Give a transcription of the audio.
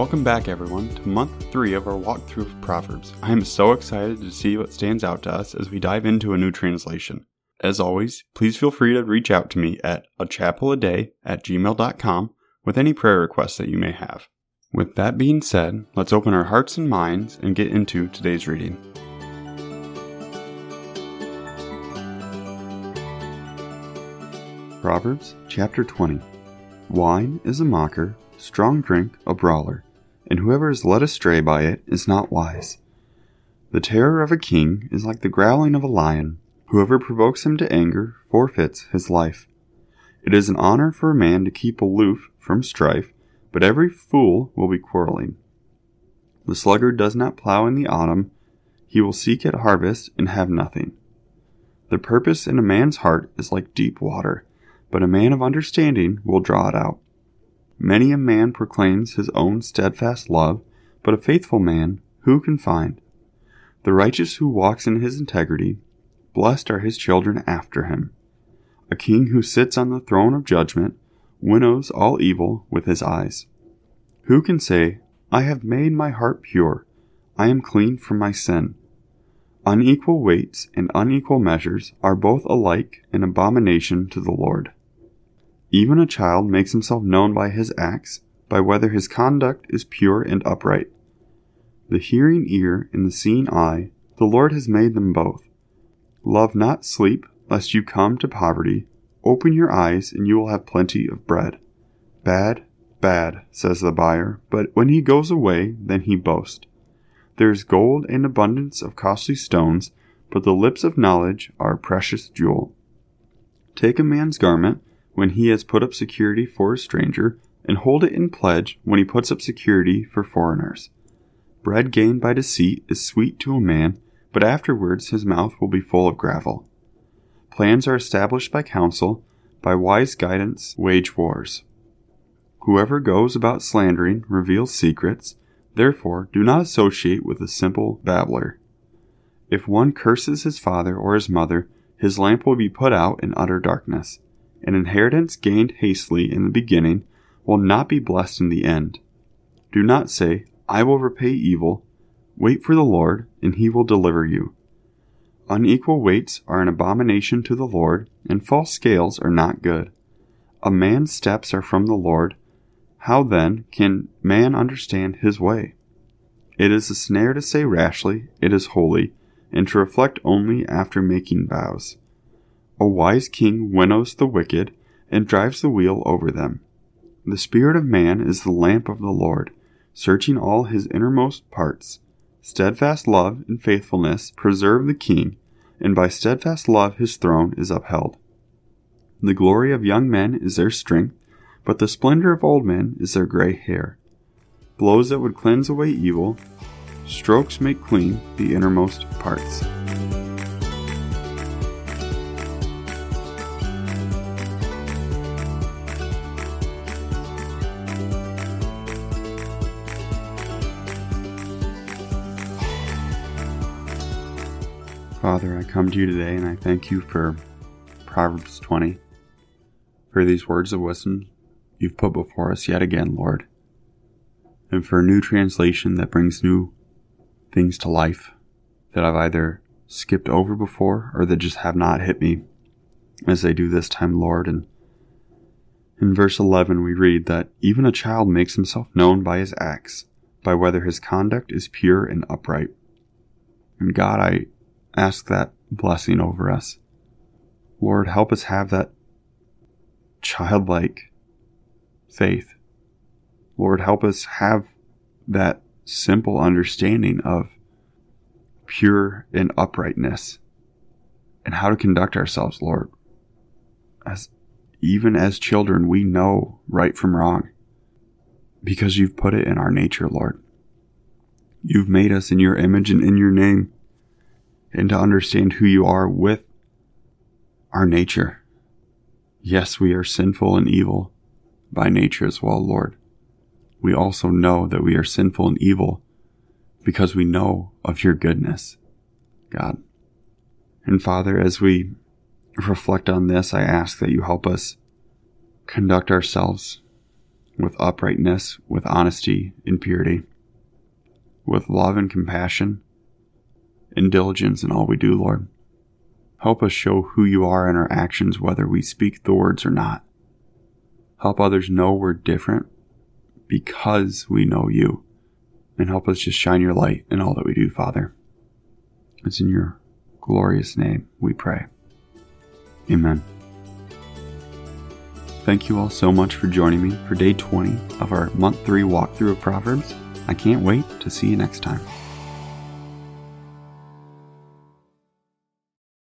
Welcome back, everyone, to month three of our walkthrough of Proverbs. I am so excited to see what stands out to us as we dive into a new translation. As always, please feel free to reach out to me at a chapel a day at gmail.com with any prayer requests that you may have. With that being said, let's open our hearts and minds and get into today's reading. Proverbs chapter 20 Wine is a mocker, strong drink a brawler, and whoever is led astray by it is not wise. The terror of a king is like the growling of a lion. Whoever provokes him to anger forfeits his life. It is an honor for a man to keep aloof from strife, but every fool will be quarreling. The sluggard does not plow in the autumn, he will seek at harvest and have nothing. The purpose in a man's heart is like deep water, but a man of understanding will draw it out. Many a man proclaims his own steadfast love, but a faithful man who can find? The righteous who walks in his integrity, blessed are his children after him. A king who sits on the throne of judgment winnows all evil with his eyes. Who can say, I have made my heart pure, I am clean from my sin? Unequal weights and unequal measures are both alike an abomination to the Lord. Even a child makes himself known by his acts, by whether his conduct is pure and upright. The hearing ear and the seeing eye, the Lord has made them both. Love not sleep, lest you come to poverty. Open your eyes, and you will have plenty of bread. Bad, bad, says the buyer, but when he goes away, then he boasts. There is gold and abundance of costly stones, but the lips of knowledge are a precious jewel. Take a man's garment, when he has put up security for a stranger, and hold it in pledge when he puts up security for foreigners. Bread gained by deceit is sweet to a man, but afterwards his mouth will be full of gravel. Plans are established by counsel, by wise guidance wage wars. Whoever goes about slandering reveals secrets, therefore do not associate with a simple babbler. If one curses his father or his mother, his lamp will be put out in utter darkness. An inheritance gained hastily in the beginning will not be blessed in the end. Do not say, I will repay evil. Wait for the Lord, and he will deliver you. Unequal weights are an abomination to the Lord, and false scales are not good. A man's steps are from the Lord. How then can man understand his way? It is a snare to say rashly, It is holy, and to reflect only after making vows. A wise king winnows the wicked and drives the wheel over them. The spirit of man is the lamp of the Lord, searching all his innermost parts. Steadfast love and faithfulness preserve the king, and by steadfast love his throne is upheld. The glory of young men is their strength, but the splendor of old men is their gray hair. Blows that would cleanse away evil, strokes make clean the innermost parts. Father, I come to you today and I thank you for Proverbs 20, for these words of wisdom you've put before us yet again, Lord, and for a new translation that brings new things to life that I've either skipped over before or that just have not hit me as they do this time, Lord. And in verse 11, we read that even a child makes himself known by his acts, by whether his conduct is pure and upright. And God, I ask that blessing over us. Lord, help us have that childlike faith. Lord, help us have that simple understanding of pure and uprightness and how to conduct ourselves, Lord. As even as children, we know right from wrong because you've put it in our nature, Lord. You've made us in your image and in your name and to understand who you are with our nature. Yes, we are sinful and evil by nature as well, Lord. We also know that we are sinful and evil because we know of your goodness, God. And Father, as we reflect on this, I ask that you help us conduct ourselves with uprightness, with honesty and purity, with love and compassion and diligence in all we do, Lord. Help us show who you are in our actions, whether we speak the words or not. Help others know we're different because we know you. And help us just shine your light in all that we do, Father. It's in your glorious name we pray. Amen. Thank you all so much for joining me for day 20 of our month 3 walkthrough of Proverbs. I can't wait to see you next time.